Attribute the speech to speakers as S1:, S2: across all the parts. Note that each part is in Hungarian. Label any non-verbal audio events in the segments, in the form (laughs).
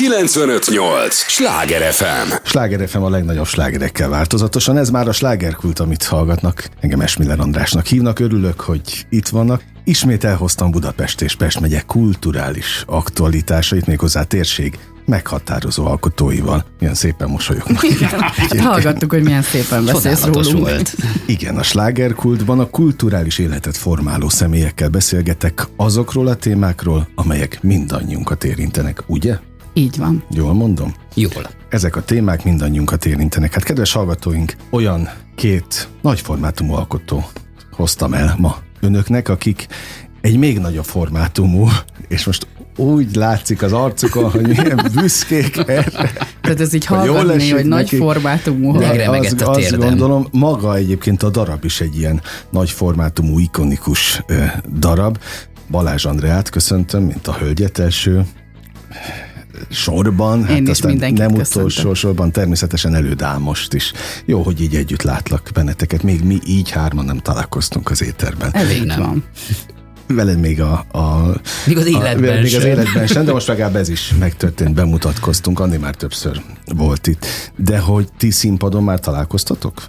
S1: 958! Sláger FM!
S2: Sláger FM a legnagyobb slágerekkel változatosan. Ez már a slágerkult, amit hallgatnak. Engem Esmiller Andrásnak hívnak. Örülök, hogy itt vannak. Ismét elhoztam Budapest és Pest megye kulturális aktualitásait, méghozzá térség meghatározó alkotóival. Milyen szépen mosolyognak. (laughs)
S3: Hát hallgattuk, hogy milyen szépen beszélsz rólunk.
S4: volt.
S2: Igen, a slágerkultban a kulturális életet formáló személyekkel beszélgetek azokról a témákról, amelyek mindannyiunkat érintenek, ugye?
S3: Így van.
S2: Jól mondom?
S4: Jól.
S2: Ezek a témák mindannyiunkat érintenek. Hát kedves hallgatóink, olyan két nagy formátumú alkotó hoztam el ma önöknek, akik egy még nagyobb formátumú, és most úgy látszik az arcukon, hogy milyen (laughs) büszkék erre.
S3: Tehát ez így hallgatni, hogy nagy
S2: nekik.
S3: formátumú.
S2: De
S4: Megremegett
S2: azt,
S4: a
S2: azt gondolom, maga egyébként a darab is egy ilyen nagy formátumú, ikonikus darab. Balázs Andreát köszöntöm, mint a hölgyet első sorban. Hát
S3: Én is
S2: aztán nem
S3: köszöntöm.
S2: utolsó sorban természetesen elődál most is. Jó, hogy így együtt látlak benneteket. Még mi így hárman nem találkoztunk az éterben.
S3: Így
S4: nem.
S3: van.
S2: Veled még a, a
S4: Még az életben
S2: a, még az életben sem, de most legalább ez is megtörtént, bemutatkoztunk, Andi már többször volt itt. De hogy ti színpadon már találkoztatok?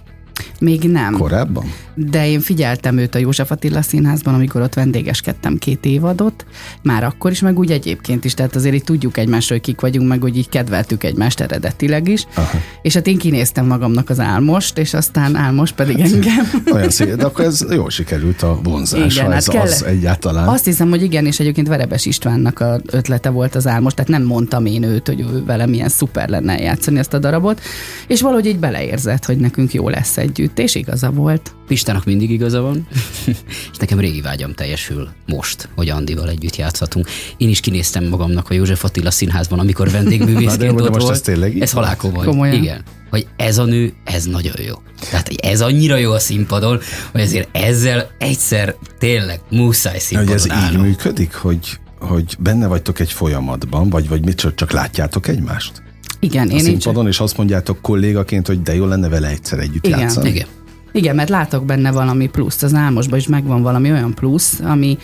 S3: Még nem.
S2: Korábban?
S3: De én figyeltem őt a József Attila Színházban, amikor ott vendégeskedtem két évadot, már akkor is, meg úgy egyébként is, tehát azért így tudjuk egymásról, hogy kik vagyunk, meg hogy így kedveltük egymást eredetileg is.
S2: Aha.
S3: És hát én kinéztem magamnak az álmost, és aztán álmos pedig engem.
S2: Olyan szép, de akkor ez jól sikerült a vonzás,
S3: Igen,
S2: ha
S3: hát
S2: ez
S3: kell-
S2: az egyáltalán.
S3: Azt hiszem, hogy igen, és egyébként Verebes Istvánnak a ötlete volt az álmos, tehát nem mondtam én őt, hogy ő vele milyen szuper lenne játszani ezt a darabot, és valahogy így beleérzett, hogy nekünk jó lesz együtt, és igaza volt.
S4: Pistának mindig igaza van, (laughs) és nekem régi vágyam teljesül most, hogy Andival együtt játszhatunk. Én is kinéztem magamnak a József Attila színházban, amikor vendégművészként (laughs) ott
S2: most
S4: volt.
S2: ez tényleg így
S4: Ez halálkomoly.
S3: Komolyan?
S4: Igen. Hogy ez a nő, ez nagyon jó. Tehát hogy ez annyira jó a színpadon, hogy ezért ezzel egyszer tényleg muszáj
S2: hogy
S4: színpadon
S2: ez így
S4: állnom.
S2: működik, hogy, hogy benne vagytok egy folyamatban, vagy, vagy mit csak, csak látjátok egymást?
S3: Igen,
S2: A
S3: én így
S2: színpadon, és azt mondjátok kollégaként, hogy de jó lenne vele egyszer együtt
S3: Igen.
S2: játszani.
S4: Igen.
S3: Igen, mert látok benne valami pluszt. Az álmosban is megvan valami olyan plusz, ami,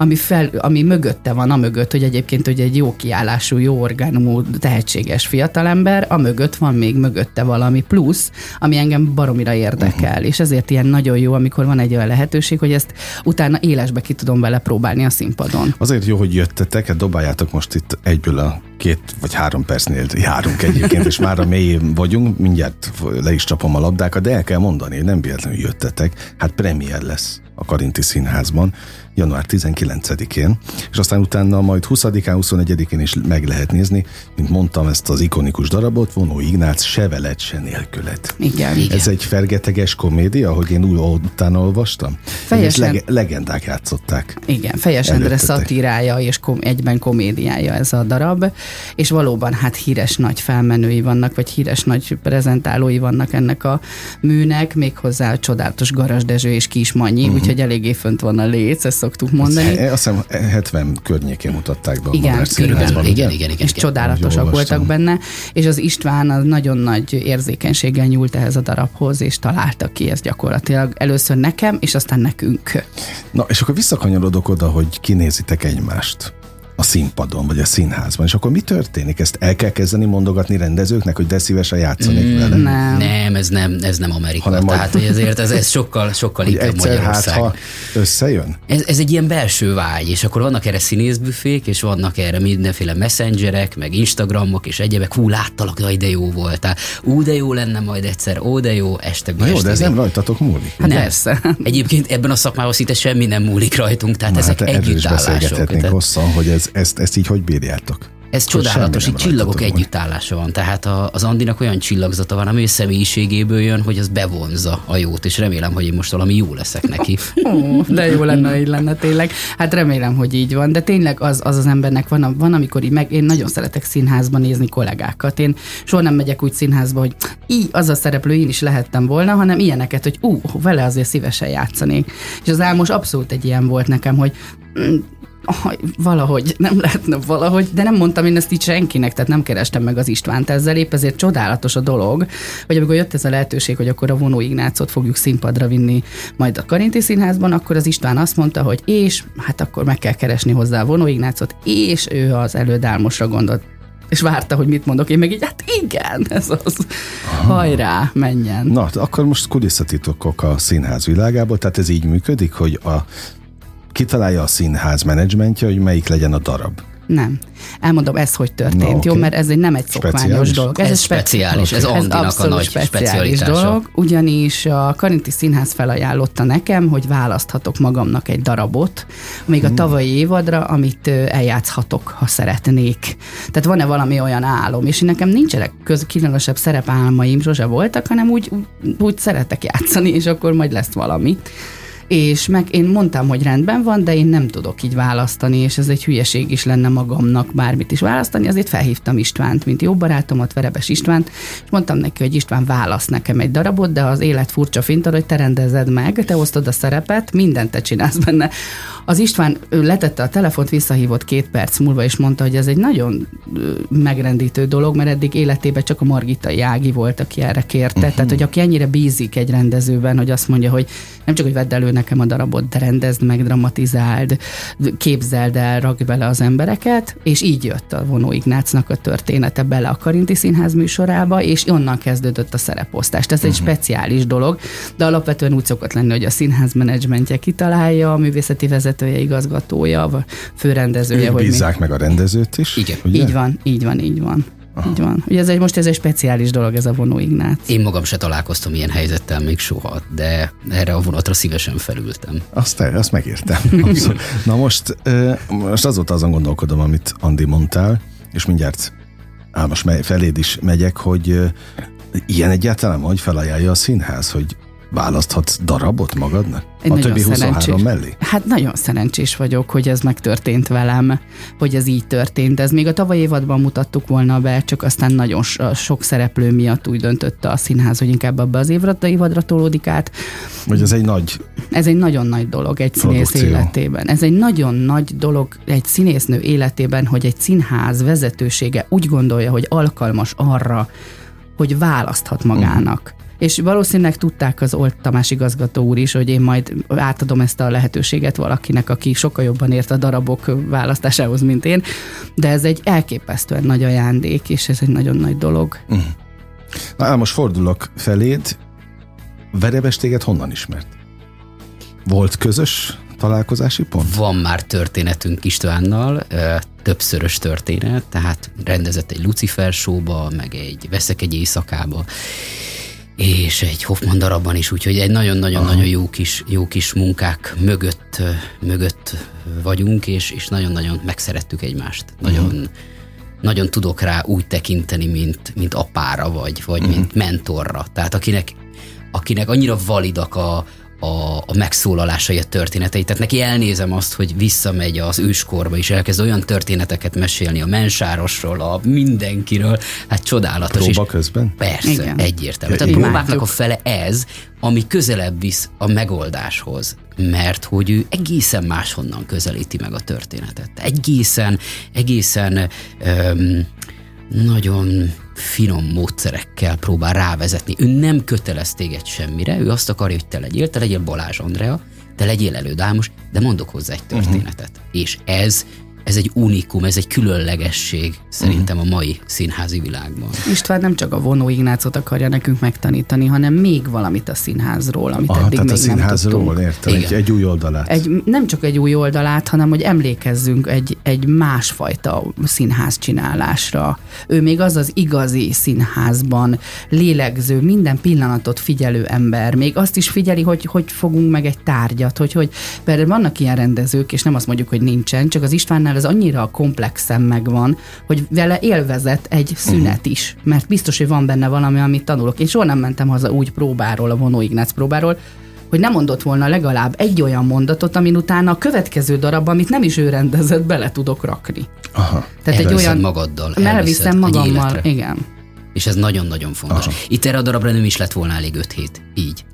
S3: ami, fel, ami mögötte van, a mögött, hogy egyébként hogy egy jó kiállású, jó orgánumú, tehetséges fiatalember, a mögött van még mögötte valami plusz, ami engem baromira érdekel, uh-huh. és ezért ilyen nagyon jó, amikor van egy olyan lehetőség, hogy ezt utána élesbe ki tudom vele próbálni a színpadon.
S2: Azért jó, hogy jöttetek, hát dobáljátok most itt egyből a két vagy három percnél járunk egyébként, és már a mélyén vagyunk, mindjárt le is csapom a labdákat, de el kell mondani, nem véletlenül jöttetek, hát premier lesz a Karinti Színházban január 19-én, és aztán utána majd 20-án, 21-én is meg lehet nézni, mint mondtam, ezt az ikonikus darabot, Vonó Ignác se veled, se nélküled.
S3: Igen.
S4: Igen.
S2: Ez egy fergeteges komédia, ahogy én úgy utána olvastam? Egész Lege- legendák játszották.
S3: Igen, Fejes Endre szatírája és kom- egyben komédiája ez a darab, és valóban hát híres nagy felmenői vannak, vagy híres nagy prezentálói vannak ennek a műnek, méghozzá a csodálatos Garas Dezső és Kis Manyi, uh-huh. úgyhogy eléggé fönt van a léc, ezt szoktuk mondani.
S2: Azt hiszem 70 környékén mutatták be a
S3: Igen,
S2: Madár
S4: Körülbelül, igen,
S2: ugye?
S4: igen, igen.
S3: és
S4: igen.
S3: csodálatosak voltak benne, és az István az nagyon nagy érzékenységgel nyúlt ehhez a darabhoz, és találta ki ezt gyakorlatilag először nekem, és aztán nekünk.
S2: Na, és akkor visszakanyarodok oda, hogy kinézitek egymást a színpadon, vagy a színházban, és akkor mi történik? Ezt el kell kezdeni mondogatni rendezőknek, hogy de szívesen játszanék mm, vele?
S3: Nem.
S4: Nem, ez nem, ez nem Amerika.
S2: Hanem
S4: Tehát, hogy ezért ez, ez sokkal, sokkal inkább
S2: egyszer hát,
S4: Magyarország.
S2: ha összejön?
S4: Ez, ez egy ilyen belső vágy, és akkor vannak erre színészbüfék, és vannak erre mindenféle messengerek, meg Instagramok, és egyebek. Hú, láttalak, jaj, de jó voltál. Ú, de jó lenne majd egyszer, ó, de jó, este
S2: Na jó, de ez nem rajtatok múlik.
S3: Hát
S4: nem.
S3: persze.
S4: Egyébként ebben a szakmában szinte semmi nem múlik rajtunk, tehát
S2: Na,
S4: ezek
S2: hát
S4: együttállások.
S2: beszélgethetnénk
S4: Tehát
S2: hosszan, hogy ez, ezt, ezt így hogy bírjátok?
S4: ez csodálatos,
S2: nem
S4: csillagok együttállása van. Tehát a, az Andinak olyan csillagzata van, ami ő személyiségéből jön, hogy az bevonza a jót, és remélem, hogy én most valami jó leszek neki. (laughs)
S3: Ó, de jó lenne, így lenne tényleg. Hát remélem, hogy így van, de tényleg az, az az embernek van, van, amikor így meg, én nagyon szeretek színházban nézni kollégákat. Én soha nem megyek úgy színházba, hogy így az a szereplő én is lehettem volna, hanem ilyeneket, hogy ú, vele azért szívesen játszanék. És az álmos abszolút egy ilyen volt nekem, hogy ah, valahogy, nem lehetne valahogy, de nem mondtam én ezt így senkinek, tehát nem kerestem meg az Istvánt ezzel, épp ezért csodálatos a dolog, hogy amikor jött ez a lehetőség, hogy akkor a vonó Ignácot fogjuk színpadra vinni majd a Karinti Színházban, akkor az István azt mondta, hogy és, hát akkor meg kell keresni hozzá a vonó Ignácot, és ő az elődálmosra gondolt. és várta, hogy mit mondok. Én meg így, hát igen, ez az. Aha. Hajrá, menjen.
S2: Na, akkor most kulisszatitokok a színház világából, tehát ez így működik, hogy a kitalálja a színház menedzsmentje, hogy melyik legyen a darab.
S3: Nem. Elmondom, ez hogy történt, Na, okay. jó? Mert ez egy nem egy szokványos speciális? dolog.
S4: Ez, ez speciális, okay. ez Andinak a nagy speciális dolog,
S3: ugyanis a Karinti Színház felajánlotta nekem, hogy választhatok magamnak egy darabot, még hmm. a tavalyi évadra, amit eljátszhatok, ha szeretnék. Tehát van-e valami olyan álom, és nekem nincsenek köz, különösebb szerepálmaim, sose voltak, hanem úgy, úgy szeretek játszani, és akkor majd lesz valami és meg én mondtam, hogy rendben van, de én nem tudok így választani, és ez egy hülyeség is lenne magamnak bármit is választani, azért felhívtam Istvánt, mint jó barátomat, Verebes Istvánt, és mondtam neki, hogy István válasz nekem egy darabot, de az élet furcsa finta, hogy te rendezed meg, te osztod a szerepet, mindent te csinálsz benne. Az István ő letette a telefont, visszahívott két perc múlva, és mondta, hogy ez egy nagyon megrendítő dolog, mert eddig életében csak a Margita Jági volt, aki erre kérte. Uh-huh. Tehát, hogy aki ennyire bízik egy rendezőben, hogy azt mondja, hogy nem csak, hogy vedd elő nekem a darabot, de rendezd meg, dramatizáld, képzeld el, rakd bele az embereket, és így jött a Vonó Ignácnak a története bele a Karinti Színház műsorába, és onnan kezdődött a szereposztás. Ez uh-huh. egy mhm. speciális dolog, de alapvetően úgy szokott lenni, hogy a színház menedzsmentje kitalálja, a művészeti vezetője, igazgatója, a főrendezője.
S2: Ők hogy bízzák mi... meg a rendezőt is.
S3: Igen. Ugye? Így van, így van, így van. Aha. Így van. Ugye ez egy, most ez egy speciális dolog, ez a vonó Ignác.
S4: Én magam se találkoztam ilyen helyzettel még soha, de erre a vonatra szívesen felültem.
S2: Azt, azt megértem. (laughs) Na most, most azóta azon gondolkodom, amit Andi mondtál, és mindjárt most feléd is megyek, hogy ilyen egyáltalán, hogy felajánlja a színház, hogy választhatsz darabot magadnak? Én a többi 23 mellé?
S3: Hát nagyon szerencsés vagyok, hogy ez megtörtént velem, hogy ez így történt. Ez még a tavaly évadban mutattuk volna be, csak aztán nagyon sok szereplő miatt úgy döntötte a színház, hogy inkább abba az évadra, évadra tolódik át.
S2: Vagy ez egy nagy
S3: Ez egy nagyon nagy dolog egy színész produkció. életében. Ez egy nagyon nagy dolog egy színésznő életében, hogy egy színház vezetősége úgy gondolja, hogy alkalmas arra, hogy választhat magának. És valószínűleg tudták az Olt Tamás igazgató úr is, hogy én majd átadom ezt a lehetőséget valakinek, aki sokkal jobban ért a darabok választásához, mint én, de ez egy elképesztően nagy ajándék, és ez egy nagyon nagy dolog. Uh-huh.
S2: Na, most fordulok feléd, Verebes téged honnan ismert? Volt közös találkozási pont?
S4: Van már történetünk Istvánnal, többszörös történet, tehát rendezett egy Lucifer showba, meg egy Veszek egy éjszakába, és egy Hoffman darabban is, úgyhogy egy nagyon-nagyon-nagyon jó kis, jó kis munkák mögött, mögött vagyunk, és, és nagyon-nagyon megszerettük egymást. Nagyon, uh-huh. nagyon tudok rá úgy tekinteni, mint, mint apára, vagy, vagy uh-huh. mint mentorra. Tehát akinek, akinek annyira validak a, a, a megszólalásai, a történetei. Tehát neki elnézem azt, hogy visszamegy az őskorba, és elkezd olyan történeteket mesélni a mensárosról, a mindenkiről. Hát csodálatos.
S2: Próba közben?
S4: Persze, Igen. egyértelmű. Tehát a próbáknak a fele ez, ami közelebb visz a megoldáshoz, mert hogy ő egészen máshonnan közelíti meg a történetet. Egészen, egészen öm, nagyon finom módszerekkel próbál rávezetni. Ő nem kötelez téged semmire, ő azt akarja, hogy te legyél, te legyél Balázs Andrea, te legyél elődámos, de mondok hozzá egy történetet. Uh-huh. És ez ez egy unikum, ez egy különlegesség szerintem a mai színházi világban.
S3: István nem csak a vonó Ignácot akarja nekünk megtanítani, hanem még valamit a színházról, amit
S2: Aha,
S3: eddig
S2: tehát
S3: még
S2: a színházról, nem értem, egy, egy új oldalát.
S3: Egy, nem csak egy új oldalát, hanem hogy emlékezzünk egy, egy másfajta színház csinálásra. Ő még az az igazi színházban lélegző, minden pillanatot figyelő ember. Még azt is figyeli, hogy hogy fogunk meg egy tárgyat, hogy, hogy mert vannak ilyen rendezők, és nem azt mondjuk, hogy nincsen, csak az István annál ez annyira komplexen megvan, hogy vele élvezett egy szünet is, mert biztos, hogy van benne valami, amit tanulok. Én soha nem mentem haza úgy próbáról, a vonó Ignác próbáról, hogy nem mondott volna legalább egy olyan mondatot, amin utána a következő darab, amit nem is ő rendezett, bele tudok rakni.
S4: Aha. Tehát egy olyan magaddal.
S3: Elviszem magammal, igen.
S4: És ez nagyon-nagyon fontos. Aha. Itt erre a darabra nem is lett volna elég öt hét. Így.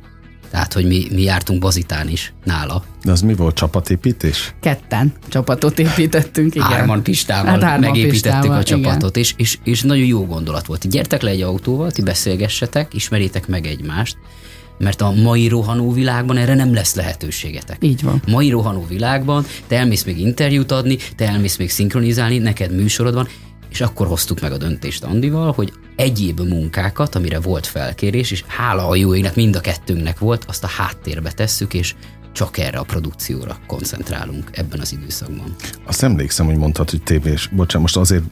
S4: Tehát, hogy mi, mi jártunk Bazitán is nála.
S2: De az mi volt, csapatépítés?
S3: Ketten csapatot építettünk, igen.
S4: Hárman Pistával hát hárman megépítettük Pistával, a csapatot, és, és, és nagyon jó gondolat volt. Gyertek le egy autóval, ti beszélgessetek, ismerjétek meg egymást, mert a mai rohanó világban erre nem lesz lehetőségetek.
S3: Így van.
S4: Mai rohanó világban te elmész még interjút adni, te elmész még szinkronizálni, neked műsorod van, és akkor hoztuk meg a döntést Andival, hogy egyéb munkákat, amire volt felkérés, és hála a jó égnek mind a kettőnknek volt, azt a háttérbe tesszük, és csak erre a produkcióra koncentrálunk ebben az időszakban.
S2: Azt emlékszem, hogy mondtad, hogy tévés. Bocsánat, most azért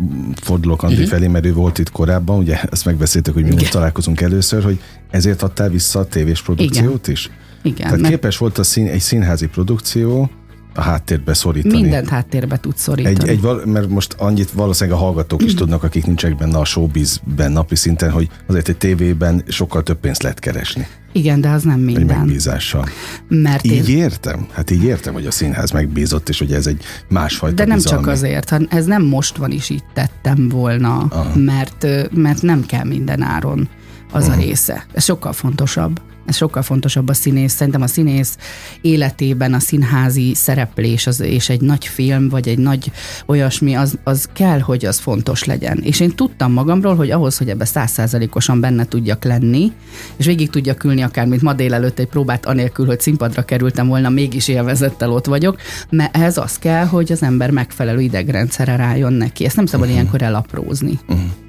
S2: fordulok Andi uh-huh. felé, mert ő volt itt korábban, ugye ezt megbeszéltük, hogy mi Igen. most találkozunk először, hogy ezért adtál vissza a tévés produkciót Igen. is?
S3: Igen.
S2: Tehát mert... képes volt a szín, egy színházi produkció a háttérbe szorítani.
S3: Mindent háttérbe tud szorítani.
S2: Egy, egy, mert most annyit valószínűleg a hallgatók is mm. tudnak, akik nincsenek benne a showbizben napi szinten, hogy azért egy tévében sokkal több pénzt lehet keresni.
S3: Igen, de az nem minden.
S2: Egy megbízással. Mert így én... értem? Hát így értem, hogy a színház megbízott, és hogy ez egy másfajta
S3: De nem
S2: bizalmi.
S3: csak azért, ha ez nem most van is így tettem volna, mert, mert nem kell minden áron az uh-huh. a része. Ez sokkal fontosabb. Ez sokkal fontosabb a színész. Szerintem a színész életében a színházi szereplés az, és egy nagy film, vagy egy nagy olyasmi, az, az kell, hogy az fontos legyen. És én tudtam magamról, hogy ahhoz, hogy ebbe százszázalékosan benne tudjak lenni, és végig tudjak ülni akár, mint ma délelőtt egy próbát anélkül, hogy színpadra kerültem volna, mégis élvezettel ott vagyok, mert ehhez az kell, hogy az ember megfelelő idegrendszere rájön neki. Ezt nem szabad uh-huh. ilyenkor elaprózni. Uh-huh.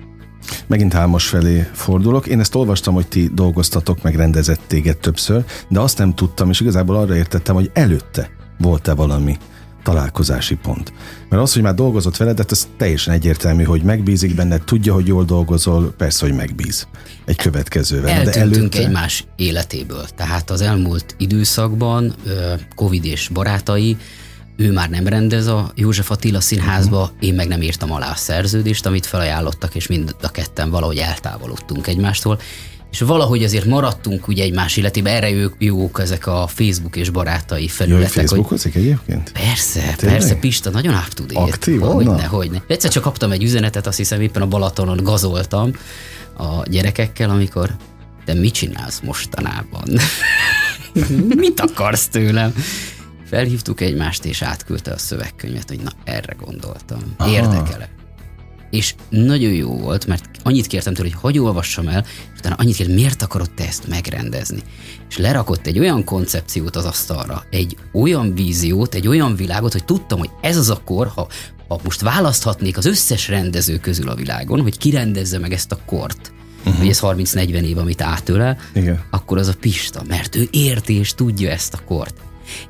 S2: Megint Álmos felé fordulok. Én ezt olvastam, hogy ti dolgoztatok, meg rendezett téged többször, de azt nem tudtam, és igazából arra értettem, hogy előtte volt-e valami találkozási pont. Mert az, hogy már dolgozott veled, hát ez teljesen egyértelmű, hogy megbízik benned, tudja, hogy jól dolgozol, persze, hogy megbíz egy következővel.
S4: Eltűntünk de előtte... egymás életéből. Tehát az elmúlt időszakban Covid és barátai ő már nem rendez a József Attila színházba, uh-huh. én meg nem írtam alá a szerződést, amit felajánlottak, és mind a ketten valahogy eltávolodtunk egymástól, és valahogy azért maradtunk ugye egymás életében, erre jók, jók ezek a Facebook és barátai felületek.
S2: Jó, Facebookozik hogy... egyébként?
S4: Persze, Tényleg? persze, Pista nagyon up to date.
S2: Aktívan?
S4: Hogyne, hogyne. Egyszer csak kaptam egy üzenetet, azt hiszem éppen a Balatonon gazoltam a gyerekekkel, amikor de mit csinálsz mostanában? (laughs) mit akarsz tőlem? Felhívtuk egymást, és átküldte a szövegkönyvet, hogy na, erre gondoltam. Érdekele. És nagyon jó volt, mert annyit kértem tőle, hogy hogy olvassam el, és utána annyit kértem, miért akarod te ezt megrendezni. És lerakott egy olyan koncepciót az asztalra, egy olyan víziót, egy olyan világot, hogy tudtam, hogy ez az a kor, ha, ha most választhatnék az összes rendező közül a világon, hogy kirendezze meg ezt a kort, uh-huh. hogy ez 30-40 év, amit átölel, Igen. akkor az a Pista, mert ő érti és tudja ezt a kort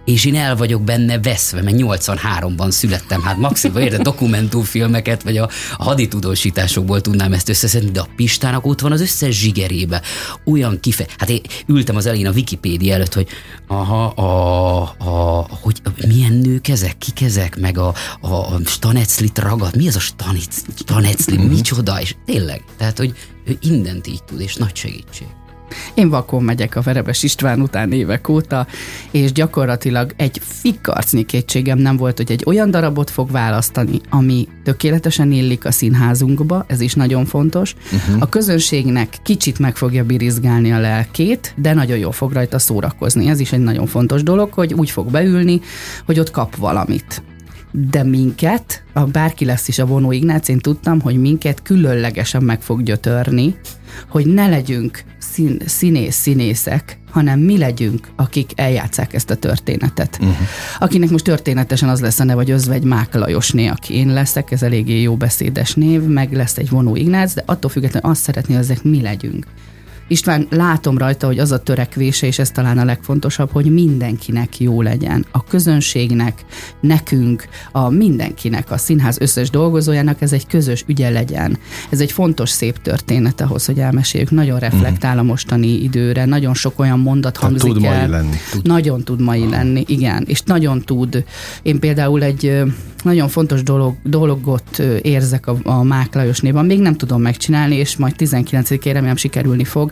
S4: és én el vagyok benne veszve, mert 83-ban születtem, hát maximum érde dokumentumfilmeket, vagy a, a haditudósításokból tudnám ezt összeszedni, de a Pistának ott van az összes zsigerébe. Olyan kife... Hát én ültem az elején a Wikipédia előtt, hogy aha, a, a, hogy milyen nők ezek, kik ezek, meg a, a, a staneclit ragad, mi az a stanec, stanecli, mhm. micsoda, és tényleg, tehát, hogy ő mindent így tud, és nagy segítség.
S3: Én vakon megyek a Verebes István után évek óta, és gyakorlatilag egy fikkarcnyi kétségem nem volt, hogy egy olyan darabot fog választani, ami tökéletesen illik a színházunkba, ez is nagyon fontos. Uh-huh. A közönségnek kicsit meg fogja birizgálni a lelkét, de nagyon jól fog rajta szórakozni. Ez is egy nagyon fontos dolog, hogy úgy fog beülni, hogy ott kap valamit de minket, a bárki lesz is a vonó Ignác, én tudtam, hogy minket különlegesen meg fog gyötörni, hogy ne legyünk szín, színész színészek, hanem mi legyünk, akik eljátszák ezt a történetet. Uh-huh. Akinek most történetesen az lesz a neve, vagy Özvegy Mák Lajosné, aki én leszek, ez eléggé jó beszédes név, meg lesz egy vonó Ignác, de attól függetlenül azt szeretné, hogy ezek mi legyünk. István, látom rajta, hogy az a törekvése, és ez talán a legfontosabb, hogy mindenkinek jó legyen. A közönségnek, nekünk, a mindenkinek, a színház összes dolgozójának ez egy közös ügye legyen. Ez egy fontos, szép történet ahhoz, hogy elmeséljük. Nagyon reflektál a mostani időre, nagyon sok olyan mondat
S2: Tehát
S3: hangzik
S2: tud
S3: el.
S2: mai lenni.
S3: Tud. Nagyon tud mai ah. lenni, igen. És nagyon tud. Én például egy nagyon fontos dolog, dologot érzek a, a Mák Lajosnéban. Még nem tudom megcsinálni, és majd 19-én remélem sikerülni fog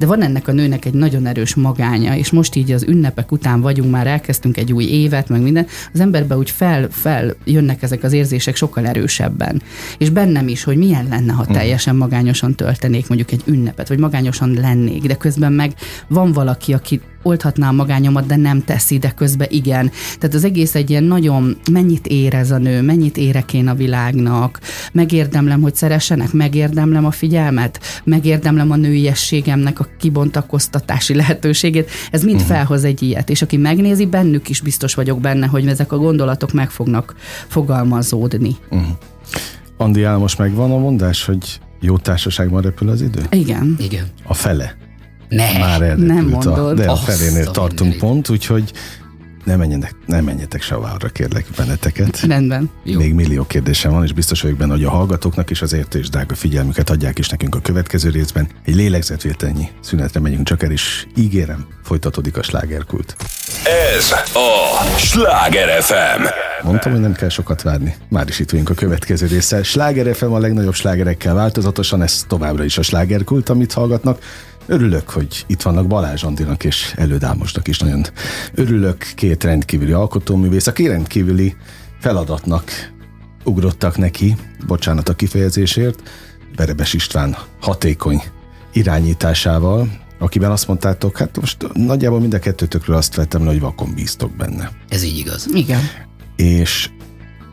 S3: de van ennek a nőnek egy nagyon erős magánya, és most így az ünnepek után vagyunk, már elkezdtünk egy új évet, meg minden, az emberbe úgy fel, fel jönnek ezek az érzések sokkal erősebben. És bennem is, hogy milyen lenne, ha mhm. teljesen magányosan töltenék mondjuk egy ünnepet, vagy magányosan lennék, de közben meg van valaki, aki oldhatná a magányomat, de nem teszi, de közben igen. Tehát az egész egy ilyen nagyon, mennyit érez a nő, mennyit érek én a világnak, megérdemlem, hogy szeressenek, megérdemlem a figyelmet, megérdemlem a nőiességemnek a kibontakoztatási lehetőségét. Ez mind uh-huh. felhoz egy ilyet, és aki megnézi, bennük is biztos vagyok benne, hogy ezek a gondolatok meg fognak fogalmazódni. Uh-huh.
S2: Andi Álmos megvan a mondás, hogy jó társaságban repül az idő?
S3: Igen.
S4: Igen.
S2: A fele.
S4: Ne.
S2: Már.
S3: Nem
S2: a,
S3: mondod.
S2: de a felénél
S4: a
S2: tartunk pont, úgyhogy ne menjenek, ne menjetek sehová, arra kérlek benneteket.
S3: Rendben.
S4: Jó.
S2: Még millió kérdésem van, és biztos vagyok benne, hogy a hallgatóknak is azért és drága figyelmüket adják is nekünk a következő részben. Egy lélegzetvételnyi szünetre megyünk csak el, és ígérem, folytatódik a slágerkult.
S1: Ez a Sláger FM.
S2: Mondtam, hogy nem kell sokat várni. Már is itt vagyunk a következő résszel. Sláger FM a legnagyobb slágerekkel változatosan, ez továbbra is a slágerkult, amit hallgatnak. Örülök, hogy itt vannak Balázs Andinak és Elődámosnak is nagyon örülök. Két rendkívüli alkotóművész, a két rendkívüli feladatnak ugrottak neki, bocsánat a kifejezésért, Berebes István hatékony irányításával, akiben azt mondtátok, hát most nagyjából mind a kettőtökről azt vettem, hogy vakon bíztok benne.
S4: Ez így igaz.
S3: Igen.
S2: És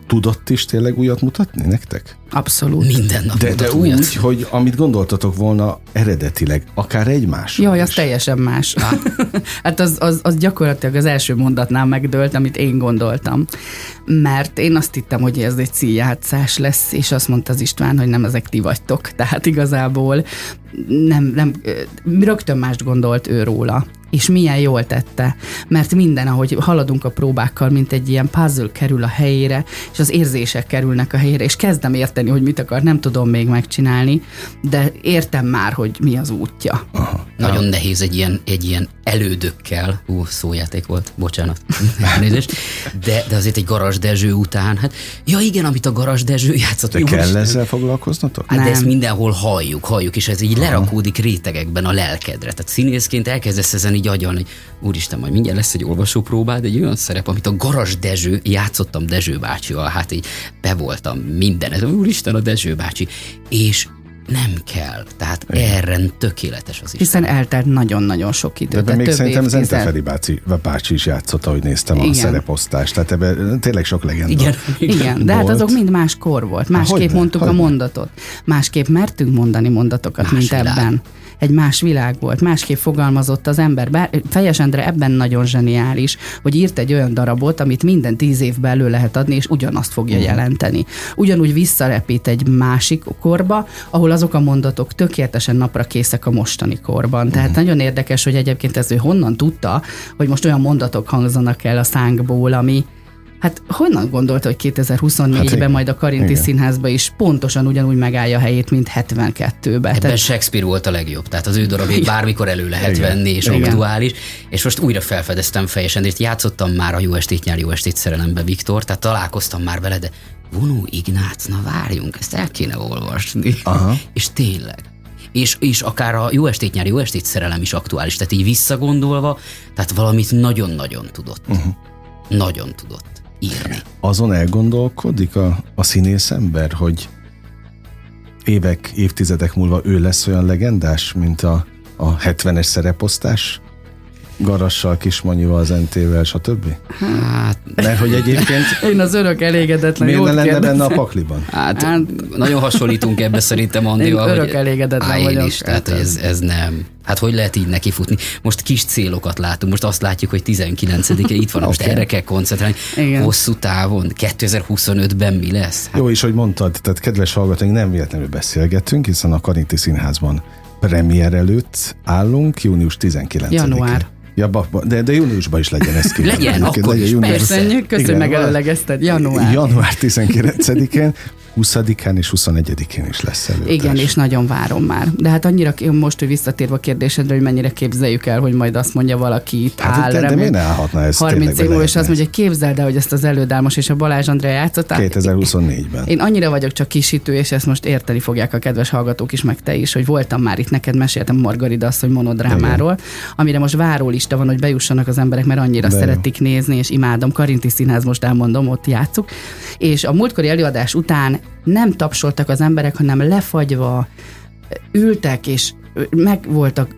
S2: tudott is tényleg újat mutatni nektek?
S3: Abszolút.
S4: Minden nap
S2: De, de úgy,
S4: újat.
S2: hogy amit gondoltatok volna eredetileg, akár egymás.
S3: Jaj, az teljesen más. (laughs) hát az, az, az gyakorlatilag az első mondatnál megdőlt, amit én gondoltam. Mert én azt hittem, hogy ez egy színjátszás lesz, és azt mondta az István, hogy nem ezek ti vagytok. Tehát igazából nem, nem, rögtön mást gondolt ő róla. És milyen jól tette, mert minden, ahogy haladunk a próbákkal, mint egy ilyen puzzle kerül a helyére, és az érzések kerülnek a helyére, és kezdem érteni, hogy mit akar, nem tudom még megcsinálni, de értem már, hogy mi az útja.
S4: Nagyon nehéz egy ilyen, egy ilyen elődökkel, ú, szójáték volt, bocsánat, (laughs) elnézést, de, de azért egy Garas Dezső után, hát, ja igen, amit a Garas Dezső játszott.
S2: De
S4: jó,
S2: kell
S4: most-
S2: ezzel foglalkoznatok?
S4: Hát de
S3: Nem.
S4: ezt mindenhol halljuk, halljuk, és ez így lerakódik rétegekben a lelkedre. Tehát színészként elkezdesz ezen így agyalni, hogy úristen, majd mindjárt lesz egy olvasópróbád, egy olyan szerep, amit a Garas Dezső, játszottam Dezső bácsival, hát így be voltam minden, ez úristen a Dezső bácsi, és nem kell. Tehát erre tökéletes az is.
S3: Hiszen eltelt nagyon-nagyon sok idő.
S2: De ebben még szerintem. Zente Feri bácsi, bácsi is játszott, ahogy néztem
S3: Igen.
S2: a szereposztást. Tehát ebben tényleg sok legenda.
S4: Igen,
S3: Igen, de hát azok mind más kor volt. Másképp
S2: hogyne,
S3: mondtuk a
S2: hogyne.
S3: mondatot. Másképp mertünk mondani mondatokat,
S4: Más
S3: mint
S4: világ.
S3: ebben. Egy más világ volt, másképp fogalmazott az ember. Bár Fejes Endre ebben nagyon zseniális, hogy írt egy olyan darabot, amit minden tíz évben elő lehet adni, és ugyanazt fogja
S2: Mhm.
S3: jelenteni. Ugyanúgy visszarepít egy másik korba, ahol azok a mondatok tökéletesen napra készek a mostani korban. Tehát
S2: Mhm.
S3: nagyon érdekes, hogy egyébként ez ő honnan tudta, hogy most olyan mondatok hangzanak el a szánkból, ami Hát honnan gondolta, hogy 2024-ben
S2: Hát
S3: majd a Karinti
S2: igen.
S3: Színházba is pontosan ugyanúgy megállja a helyét, mint 72-ben.
S4: Ebben
S3: Tehát,
S4: Shakespeare volt a legjobb, tehát az ő darabjait bármikor elő lehet
S2: Igen.
S4: venni, és
S3: Igen.
S4: aktuális, és most újra felfedeztem fejesen, és játszottam már a Jó estét nyár, Jó estét szerelembe, Viktor, tehát találkoztam már vele, de vonó Ignác, na várjunk, ezt el kéne olvasni.
S2: Aha.
S4: És tényleg. És, és akár a Jó estét nyár, Jó estét szerelem is aktuális, tehát így visszagondolva, tehát valamit nagyon-nagyon tudott. Uh-huh. Nagyon tudott írni.
S2: Azon elgondolkodik a, a színész ember, hogy évek, évtizedek múlva ő lesz olyan legendás, mint a, a 70-es szereposztás? Garassal, Kismanyival, Zentével, stb.
S4: Hát,
S2: Mert hogy egyébként (laughs)
S3: én az örök elégedetlen
S2: miért ne lenne
S3: kérdezem.
S2: benne a pakliban?
S4: Hát,
S3: Hát-
S4: nagyon hasonlítunk ebbe szerintem Andival.
S3: Én örök
S4: hogy-
S3: elégedetlen
S4: Á, én
S3: vagyok.
S4: is, tehát hogy ez, ez nem. Hát hogy lehet így nekifutni? Most kis célokat látunk, most azt látjuk, hogy 19-e itt van, most
S2: Oké.
S4: erre kell koncentrálni.
S3: Igen.
S4: Hosszú távon, 2025-ben mi lesz? Hát,
S2: Jó is, hogy mondtad, tehát kedves hallgatóink, nem véletlenül beszélgetünk, hiszen a Karinti Színházban premier előtt állunk, június 19-én.
S3: Január.
S2: Ja, ba, ba, de, de júniusban is legyen ez kívánom.
S4: Legyen, akkor is,
S2: júniusban.
S3: Persze, köszönöm,
S2: Igen,
S3: megelőlegezted. Január.
S2: Január 19-én, 20-án és 21-én is lesz előtt.
S3: Igen, és nagyon várom már. De hát annyira most, hogy visszatérve a kérdésedre, hogy mennyire képzeljük el, hogy majd azt mondja valaki itt
S2: Hát,
S3: áll.
S2: de- de
S3: remény-
S2: miért állhatna ez
S3: 30
S2: tényleg,
S3: év
S2: hogy
S3: múlva, és azt mondja, hogy képzeld el, hogy ezt az Elődálmos és a Balázs Andrea játszották.
S2: 2024-ben.
S3: Én annyira vagyok csak kisítő, és ezt most érteni fogják a kedves hallgatók is, meg te is, hogy voltam már itt, neked meséltem Margarida asszony monodrámáról, amire most várólista van, hogy bejussanak az emberek, mert annyira
S2: De jó.
S3: szeretik nézni, és imádom. Karinti Színház most elmondom, ott játszuk. És a múltkori előadás után nem tapsoltak az emberek, hanem lefagyva ültek, és meg voltak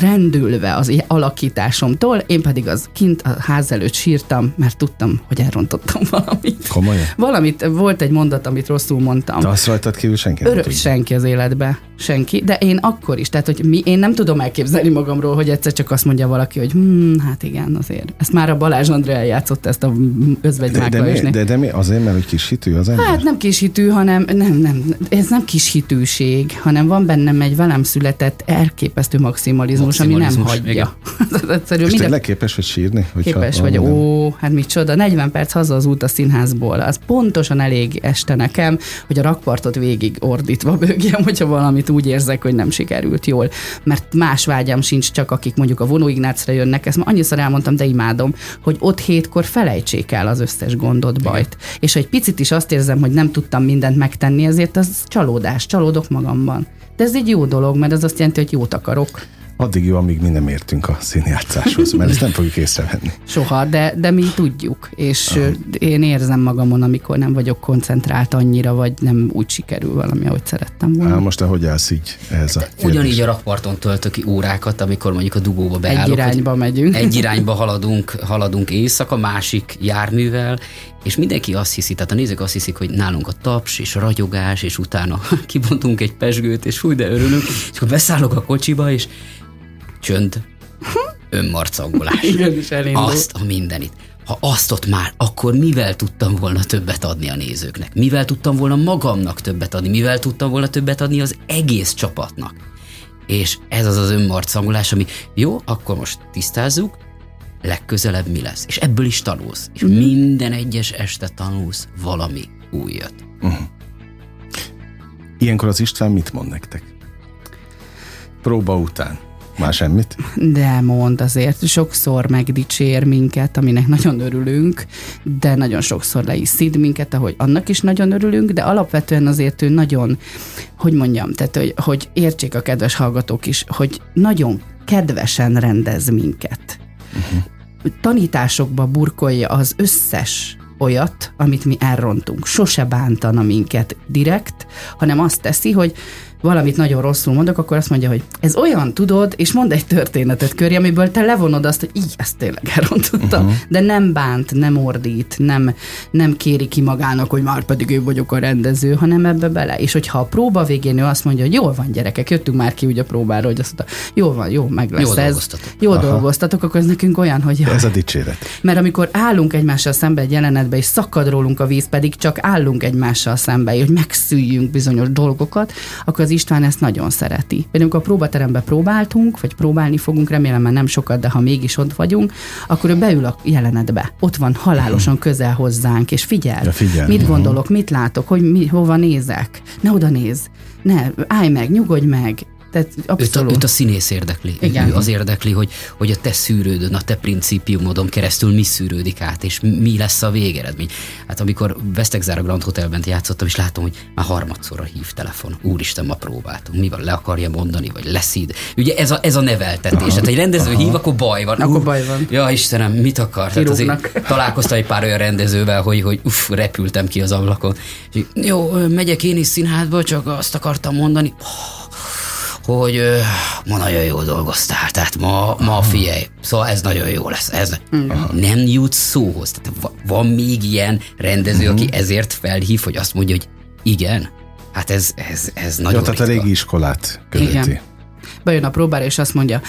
S3: rendülve az alakításomtól, én pedig az kint a ház előtt sírtam, mert tudtam, hogy elrontottam (laughs) valamit.
S2: Komolyan?
S3: Valamit, volt egy mondat, amit rosszul mondtam.
S2: Te azt rajtad kívül senki
S3: Örök senki az életbe. senki, de én akkor is, tehát hogy mi, én nem tudom elképzelni magamról, hogy egyszer csak azt mondja valaki, hogy hm, hát igen, azért. Ezt már a Balázs Andrea játszott ezt a
S2: De,
S3: özvegymákkal
S2: de,
S3: is.
S2: mi, de, de mi? Azért, mert hogy kis hitű az ember?
S3: Hát nem kis hitű, hanem nem, nem, ez nem kis hitűség, hanem van bennem egy velem született elképesztő maximalizmus, ami nem
S4: Maximalizmus,
S3: hagyja. Az (laughs) egyszerű,
S2: És
S3: minden,
S2: tényleg képes vagy sírni? Hogyha
S3: képes vagy, ó, hát micsoda, 40 perc haza az út a színházból, az pontosan elég este nekem, hogy a rakpartot végig ordítva bőgjem, hogyha valamit úgy érzek, hogy nem sikerült jól. Mert más vágyam sincs, csak akik mondjuk a vonó Ignácra jönnek, ezt már annyiszor elmondtam, de imádom, hogy ott hétkor felejtsék el az összes gondot, bajt. És ha egy picit is azt érzem, hogy nem tudtam mindent megtenni, ezért az csalódás, csalódok magamban. De ez egy jó dolog, mert ez azt jelenti, hogy jót akarok.
S2: Addig jó, amíg mi nem értünk a színjátszáshoz, mert ezt nem fogjuk észrevenni.
S3: Soha, de, de mi tudjuk, és Aha. én érzem magamon, amikor nem vagyok koncentrált annyira, vagy nem úgy sikerül valami, ahogy szerettem volna.
S2: Á, most te hogy állsz így ehhez a
S4: Ugyanígy
S2: kérdéshez?
S4: a rakparton töltök ki órákat, amikor mondjuk a dugóba beállok.
S3: Egy irányba megyünk.
S4: Egy irányba haladunk, haladunk éjszaka, másik járművel, és mindenki azt hiszi, tehát a nézők azt hiszik, hogy nálunk a taps és a ragyogás, és utána (laughs) kibontunk egy pesgőt, és fúj, de örülünk, és akkor beszállok a kocsiba, és csönd, önmarcangolás. (laughs)
S3: Igen, és elindul.
S4: Azt a mindenit. Ha azt ott már, akkor mivel tudtam volna többet adni a nézőknek? Mivel tudtam volna magamnak többet adni? Mivel tudtam volna többet adni az egész csapatnak? És ez az az önmarcangolás, ami jó, akkor most tisztázzuk, legközelebb mi lesz. És ebből is tanulsz. És minden egyes este tanulsz valami újat.
S2: Ilyenkor az István mit mond nektek? Próba után. Már semmit?
S3: De mond azért, sokszor megdicsér minket, aminek nagyon örülünk, de nagyon sokszor le is szid minket, ahogy annak is nagyon örülünk, de alapvetően azért ő nagyon, hogy mondjam, tehát hogy, hogy értsék a kedves hallgatók is, hogy nagyon kedvesen rendez minket. Uh-huh. Tanításokba burkolja az összes olyat, amit mi elrontunk. Sose bántana minket direkt, hanem azt teszi, hogy valamit nagyon rosszul mondok, akkor azt mondja, hogy ez olyan, tudod, és mond egy történetet köré, amiből te levonod azt, hogy így, ezt tényleg elrontottam. Uh-huh. De nem bánt, nem ordít, nem, nem kéri ki magának, hogy már pedig én vagyok a rendező, hanem ebbe bele. És hogyha a próba végén ő azt mondja, hogy jól van gyerekek, jöttünk már ki úgy a próbára, hogy azt mondta, jól van, jó, meg lesz
S4: Jól
S3: ez.
S4: dolgoztatok.
S3: Jól dolgoztatok, akkor ez nekünk olyan, hogy
S2: Ez a dicséret.
S3: mert amikor állunk egymással szembe egy jelenetbe, és szakad rólunk a víz, pedig csak állunk egymással szembe, hogy megszüljünk bizonyos dolgokat, akkor az István ezt nagyon szereti. Például amikor a próbaterembe próbáltunk, vagy próbálni fogunk, remélem már nem sokat, de ha mégis ott vagyunk, akkor ő beül a jelenetbe. Ott van halálosan közel hozzánk, és figyel.
S2: Ja, figyel.
S3: Mit
S2: Mhm.
S3: gondolok, mit látok, hogy mi, hova nézek. Ne oda néz. Ne, állj meg, nyugodj meg. Tehát
S4: Őt a,
S3: abszolút.
S4: őt a színész érdekli.
S3: Igen.
S4: Ő az érdekli, hogy, hogy a te szűrődön, a te principiumodon keresztül mi szűrődik át, és mi lesz a végeredmény. Hát amikor Vesztegzár a Grand Hotelben játszottam, és látom, hogy már harmadszorra hív telefon. Úristen, ma próbáltunk. Mi van, le akarja mondani, vagy leszíd. Ugye ez a, ez a neveltetés. Hát egy rendező hív, akkor baj van.
S3: Akkor
S4: Ú,
S3: baj van.
S4: Ja, Istenem, mit akar? Tehát azért (laughs) találkoztam egy pár olyan rendezővel, hogy, hogy uff, repültem ki az ablakon. És jó, megyek én is színházba, csak azt akartam mondani, hogy ma nagyon jól dolgoztál, tehát ma, ma figyelj, szóval ez nagyon jó lesz. Ez nem jut szóhoz. Tehát va- van még ilyen rendező, aki ezért felhív, hogy azt mondja, hogy igen, hát ez, ez, ez nagyon
S2: Jó, tehát a régi iskolát követi.
S3: Igen. Bejön a próbára, és azt mondja,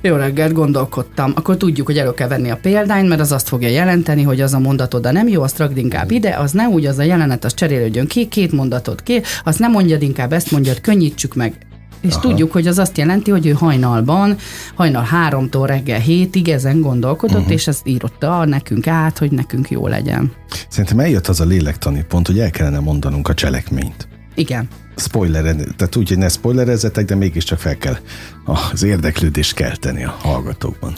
S3: jó reggelt, gondolkodtam. Akkor tudjuk, hogy elő kell venni a példányt, mert az azt fogja jelenteni, hogy az a mondatod a nem jó, azt ragd inkább ide, az ne úgy, az a jelenet, az cserélődjön ki, két mondatot ki, azt nem mondjad inkább, ezt mondjad, könnyítsük meg. És Aha. tudjuk, hogy az azt jelenti, hogy ő hajnalban, hajnal háromtól reggel hétig ezen gondolkodott, uh-huh. és ezt írotta nekünk át, hogy nekünk jó legyen.
S2: Szerintem eljött az a lélektani pont, hogy el kellene mondanunk a cselekményt.
S3: Igen.
S2: Spoiler, tehát úgy, hogy ne spoilerezzetek, de mégiscsak fel kell az érdeklődést kelteni a hallgatókban.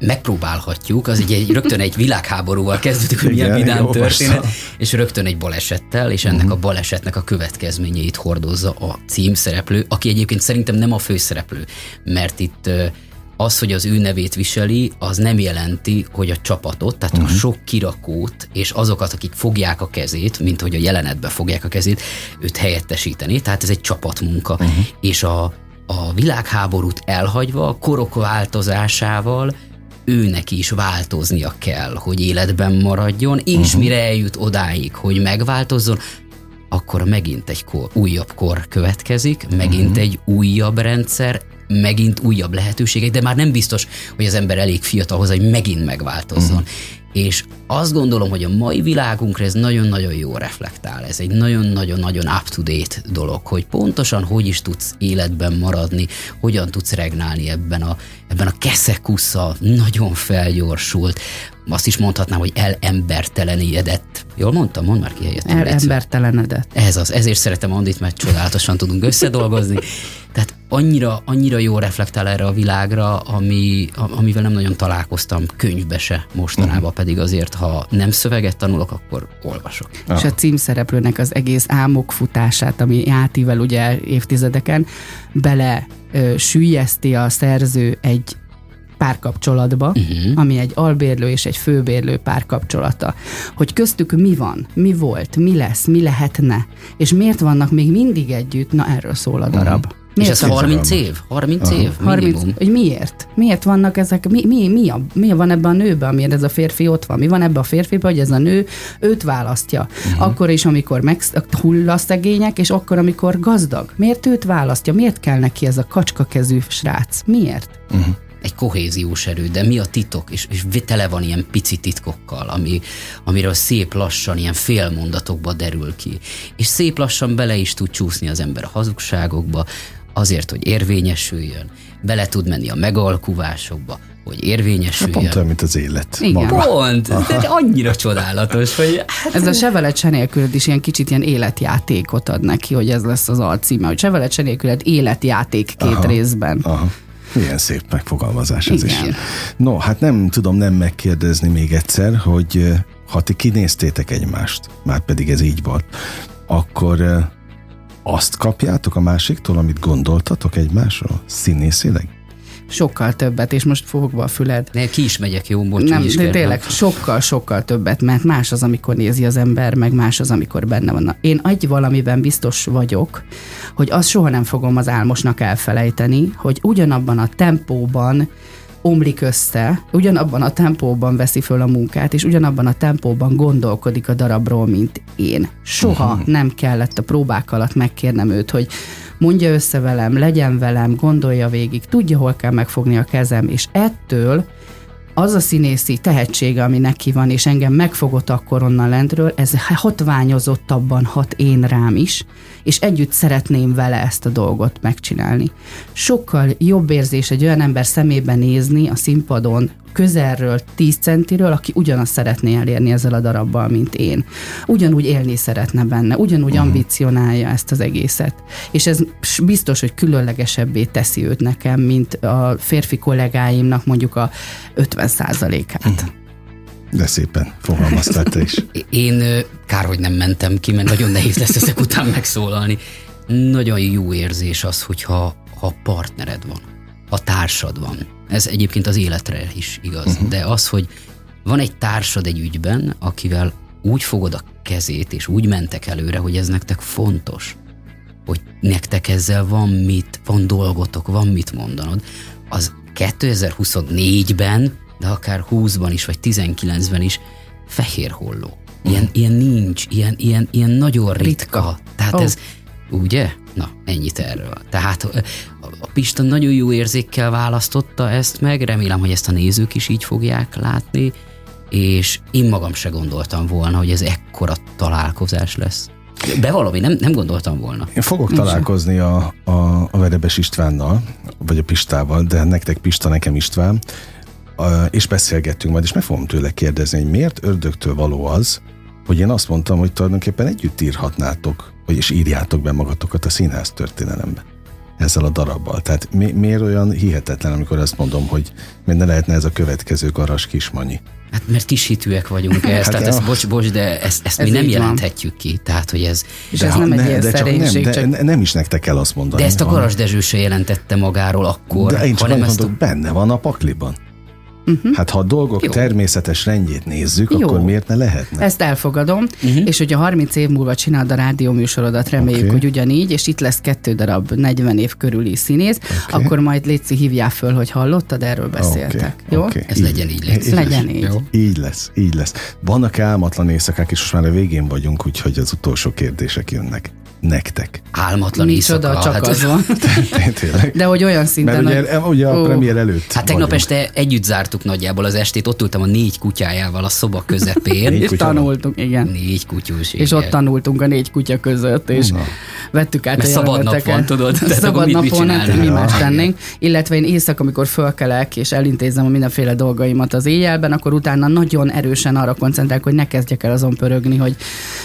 S4: Megpróbálhatjuk, az egy, egy rögtön egy világháborúval kezdődik, hogy milyen vidám történet, (laughs) és rögtön egy balesettel, és ennek uh-huh. a balesetnek a következményeit hordozza a címszereplő, aki egyébként szerintem nem a főszereplő, mert itt az, hogy az ő nevét viseli, az nem jelenti, hogy a csapatot, tehát uh-huh. a sok kirakót, és azokat, akik fogják a kezét, mint hogy a jelenetbe fogják a kezét, őt helyettesíteni, tehát ez egy csapatmunka. Uh-huh. És a, a világháborút elhagyva, korok változásával őnek is változnia kell, hogy életben maradjon, és uh-huh. mire eljut odáig, hogy megváltozzon, akkor megint egy kor, újabb kor következik, megint uh-huh. egy újabb rendszer, megint újabb lehetőségek, de már nem biztos, hogy az ember elég fiatal hozzá, hogy megint megváltozzon. Uh-huh. És azt gondolom, hogy a mai világunkra ez nagyon-nagyon jó reflektál. Ez egy nagyon-nagyon-nagyon up-to-date dolog, hogy pontosan hogy is tudsz életben maradni, hogyan tudsz regnálni ebben a, ebben a keszekusza, nagyon felgyorsult, azt is mondhatnám, hogy elembertelenedett. Jól mondtam? Mondd már ki helyett.
S3: Elembertelenedett.
S4: Ez az. Ezért szeretem Andit, mert csodálatosan tudunk összedolgozni. Tehát annyira, annyira jó reflektál erre a világra, ami, amivel nem nagyon találkoztam könyvbe se mostanában, uh-huh. pedig azért, ha nem szöveget tanulok, akkor olvasok.
S3: Ah. És a címszereplőnek az egész álmok futását, ami átível ugye évtizedeken, bele ö, sűjjeszti a szerző egy párkapcsolatba, uh-huh. ami egy albérlő és egy főbérlő párkapcsolata. Hogy köztük mi van, mi volt, mi lesz, mi lehetne, és miért vannak még mindig együtt, na erről szól a darab. Uh-huh.
S4: Miért és ez 30 év? 30 Aha. év? 30,
S3: hogy miért? Miért vannak ezek, mi, mi, mi, a, mi van ebben a nőben, amiért ez a férfi ott van? Mi van ebben a férfiben, hogy ez a nő őt választja? Uh-huh. Akkor is, amikor meg hull a szegények, és akkor, amikor gazdag. Miért őt választja? Miért kell neki ez a kacskakezű srác? Miért? Uh-huh
S4: egy kohéziós erő, de mi a titok? És, és tele van ilyen pici titkokkal, ami, amiről szép lassan, ilyen félmondatokba derül ki. És szép lassan bele is tud csúszni az ember a hazugságokba, azért, hogy érvényesüljön, bele tud menni a megalkuvásokba, hogy érvényesüljön.
S2: Hát pont olyan, mint az élet.
S4: Igen. Maga. Pont, de annyira csodálatos, hogy...
S3: Hát ez a Sevelet se nélküled is ilyen kicsit ilyen életjátékot ad neki, hogy ez lesz az alcíme, hogy Sevelet se életjáték két aha, részben. Aha.
S2: Milyen szép megfogalmazás ez Igen. is. No, hát nem tudom nem megkérdezni még egyszer, hogy ha ti kinéztétek egymást, már pedig ez így volt, akkor azt kapjátok a másiktól, amit gondoltatok egymásról? Színészileg?
S3: sokkal többet, és most fogva a füled.
S4: Ne, ki is megyek, jó, bocs, Nem,
S3: is de tényleg sokkal, sokkal többet, mert más az, amikor nézi az ember, meg más az, amikor benne van. Én egy valamiben biztos vagyok, hogy azt soha nem fogom az álmosnak elfelejteni, hogy ugyanabban a tempóban omlik össze, ugyanabban a tempóban veszi föl a munkát, és ugyanabban a tempóban gondolkodik a darabról, mint én. Soha uh-huh. nem kellett a próbák alatt megkérnem őt, hogy mondja össze velem, legyen velem, gondolja végig, tudja, hol kell megfogni a kezem, és ettől az a színészi tehetsége, ami neki van, és engem megfogott akkor onnan lentről, ez hatványozottabban hat én rám is, és együtt szeretném vele ezt a dolgot megcsinálni. Sokkal jobb érzés egy olyan ember szemébe nézni a színpadon, közelről 10 centiről, aki ugyanazt szeretné elérni ezzel a darabbal, mint én. Ugyanúgy élni szeretne benne, ugyanúgy uh-huh. ambicionálja ezt az egészet. És ez biztos, hogy különlegesebbé teszi őt nekem, mint a férfi kollégáimnak mondjuk a 50 százalékát. Uh-huh.
S2: De szépen fogalmaztál te is. (laughs)
S4: Én kár, hogy nem mentem ki, mert nagyon nehéz lesz ezek után megszólalni. Nagyon jó érzés az, hogyha ha partnered van, ha társad van ez egyébként az életre is igaz. Uh-huh. De az, hogy van egy társad egy ügyben, akivel úgy fogod a kezét, és úgy mentek előre, hogy ez nektek fontos, hogy nektek ezzel van mit, van dolgotok, van mit mondanod, az 2024-ben, de akár 20-ban is, vagy 19-ben is fehér holló. Ilyen, uh-huh. ilyen nincs, ilyen, ilyen, ilyen nagyon ritka. ritka. Tehát oh. ez, ugye? Na, ennyit erről. Tehát a Pista nagyon jó érzékkel választotta ezt meg, remélem, hogy ezt a nézők is így fogják látni, és én magam se gondoltam volna, hogy ez ekkora találkozás lesz. Bevallom, én nem, nem gondoltam volna.
S2: Én fogok találkozni a, a, a Verebes Istvánnal, vagy a Pistával, de nektek Pista, nekem István, és beszélgettünk majd, és meg fogom tőle kérdezni, hogy miért ördögtől való az, hogy én azt mondtam, hogy tulajdonképpen együtt írhatnátok, vagyis írjátok be magatokat a színház történelembe ezzel a darabbal. Tehát mi, miért olyan hihetetlen, amikor azt mondom, hogy miért ne lehetne ez a következő garas kismanyi?
S4: Hát mert kis hitűek vagyunk ehhez, hát tehát ez, bocs, bocs, de ezt, ezt ez mi nem jelenthetjük van. ki, tehát hogy ez...
S3: És de ez nem egy ilyen de csak nem,
S2: de csak... nem is nektek kell azt mondani.
S4: De ezt a Garas Dezső se jelentette magáról akkor.
S2: De én csak hanem azt mondok, a... benne van a pakliban. Uh-huh. Hát ha a dolgok Jó. természetes rendjét nézzük, Jó. akkor miért ne lehetne?
S3: Ezt elfogadom, uh-huh. és hogyha 30 év múlva csinálod a rádió műsorodat, reméljük, okay. hogy ugyanígy, és itt lesz kettő darab 40 év körüli színész, okay. akkor majd Léci hívjál föl, hogy hallottad, erről beszéltek. Okay. Jó?
S4: Okay. Ez így, legyen így. Lesz.
S3: Így legyen így. Jó?
S2: Így lesz, így lesz. Vannak álmatlan éjszakák, és most már a végén vagyunk, úgyhogy az utolsó kérdések jönnek nektek.
S4: Álmatlan éjszaka.
S3: csak hát, az van. (laughs) (laughs) De hogy olyan szinten...
S2: Mert ugye, ugye a premier előtt
S4: Hát tegnap vagyunk. este együtt zártuk nagyjából az estét, ott ültem a négy kutyájával a szoba közepén. (laughs)
S3: és tanultunk, igen.
S4: Négy kutyus.
S3: És ott tanultunk a négy kutya között, és Na. vettük át
S4: Mert a szabad nap van, tudod.
S3: Szabad napon, mit hát mi más tennénk. Illetve én éjszak, amikor fölkelek, és elintézem a mindenféle dolgaimat az éjjelben, akkor utána nagyon erősen arra koncentrálok, hogy ne kezdjek el azon pörögni, hogy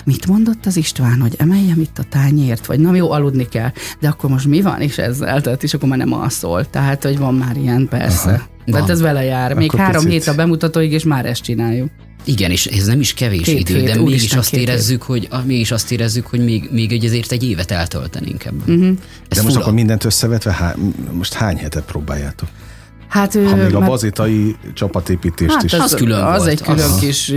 S3: mit mondott az István, hogy emeljem itt a tányért, vagy nem jó, aludni kell, de akkor most mi van is ezzel? Tehát, és akkor már nem alszol. Tehát, hogy van már ilyen, persze. Aha. Tehát ez vele jár. Még akkor három picit. hét a bemutatóig, és már ezt csináljuk.
S4: Igen, és ez nem is kevés két idő, hét, de mégis azt érezzük, hogy, mégis azt érezzük, hogy még, még egy azért egy évet eltöltenénk ebben. Uh-huh.
S2: de most fura. akkor mindent összevetve, há, most hány hetet próbáljátok?
S3: Hát,
S2: ha még a bazitai csapatépítést
S3: hát
S2: is.
S3: Az, az külön Az volt. egy külön az. kis,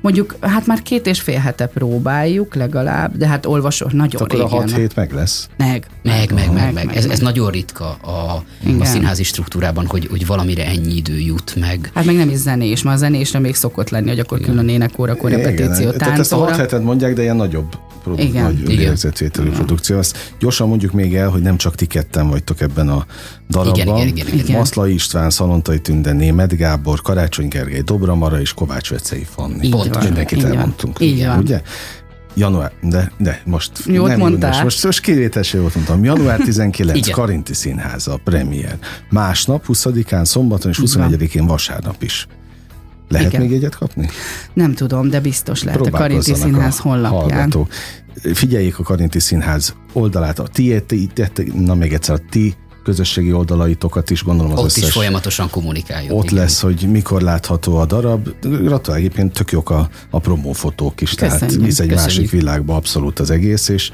S3: mondjuk, hát már két és fél hete próbáljuk legalább, de hát olvasó nagyon
S2: Akkor régen. a hat hét meg lesz?
S3: Meg.
S4: Meg, meg, meg, meg. meg. Ez, ez nagyon ritka a, a színházi struktúrában, hogy, hogy valamire ennyi idő jut meg.
S3: Hát meg nem is zenés, ma a zenésre még szokott lenni, hogy akkor külön énekóra, akkor repetíció,
S2: Tehát ezt a hat hetet mondják, de ilyen nagyobb produ- Igen. nagy lélegzetvételű produkció. Azt gyorsan mondjuk még el, hogy nem csak ti ketten vagytok ebben a darabban. Igen, igen, igen, igen. Maszla István, Szalontai Tünde, Német Gábor, Karácsony Gergely, Dobra Mara és Kovács Vecei Fanni.
S3: Pont,
S2: mindenkit elmondtunk.
S3: Így van.
S2: Ugye? Január, de, de most
S3: jót nem, mondtál.
S2: Most, most, most kivételesen jót mondtam. Január (laughs) 19, Karinti Színháza, a premier. Másnap, 20-án, szombaton és 21-én vasárnap is. Lehet Igen. még egyet kapni?
S3: Nem tudom, de biztos lehet a Karinti Színház honlapján. Hallgató.
S2: Figyeljék a Karinti Színház oldalát, a ti, na még egyszer, a ti közösségi oldalaitokat is, gondolom az
S4: Ott
S2: összes.
S4: is folyamatosan kommunikáljuk.
S2: Ott igen. lesz, hogy mikor látható a darab. Gratulál, egyébként tök jók a, a promófotók is, Köszönjük. tehát visz egy Köszönjük. másik világba abszolút az egész, és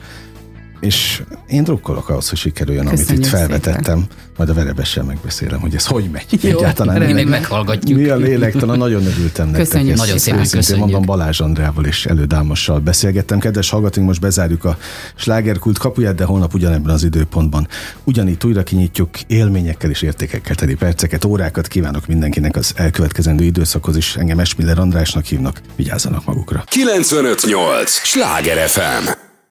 S2: és én drukkolok ahhoz, hogy sikerüljön, Köszönjük amit itt felvetettem. Szépen. Majd a verebessel megbeszélem, hogy ez hogy megy.
S4: Jó, Egyáltalán mi meg meghallgatjuk.
S2: Mi a lélektelen, nagyon örültem nektek.
S3: Köszönjük, nagyon szépen
S2: köszönjük. mondom, Balázs Andrával és elődámossal beszélgettem. Kedves hallgatóink, most bezárjuk a slágerkult kapuját, de holnap ugyanebben az időpontban ugyanígy újra kinyitjuk élményekkel és értékekkel teli perceket, órákat kívánok mindenkinek az elkövetkezendő időszakhoz is. Engem Esmiller Andrásnak hívnak, vigyázzanak magukra.
S1: 958! Sláger FM!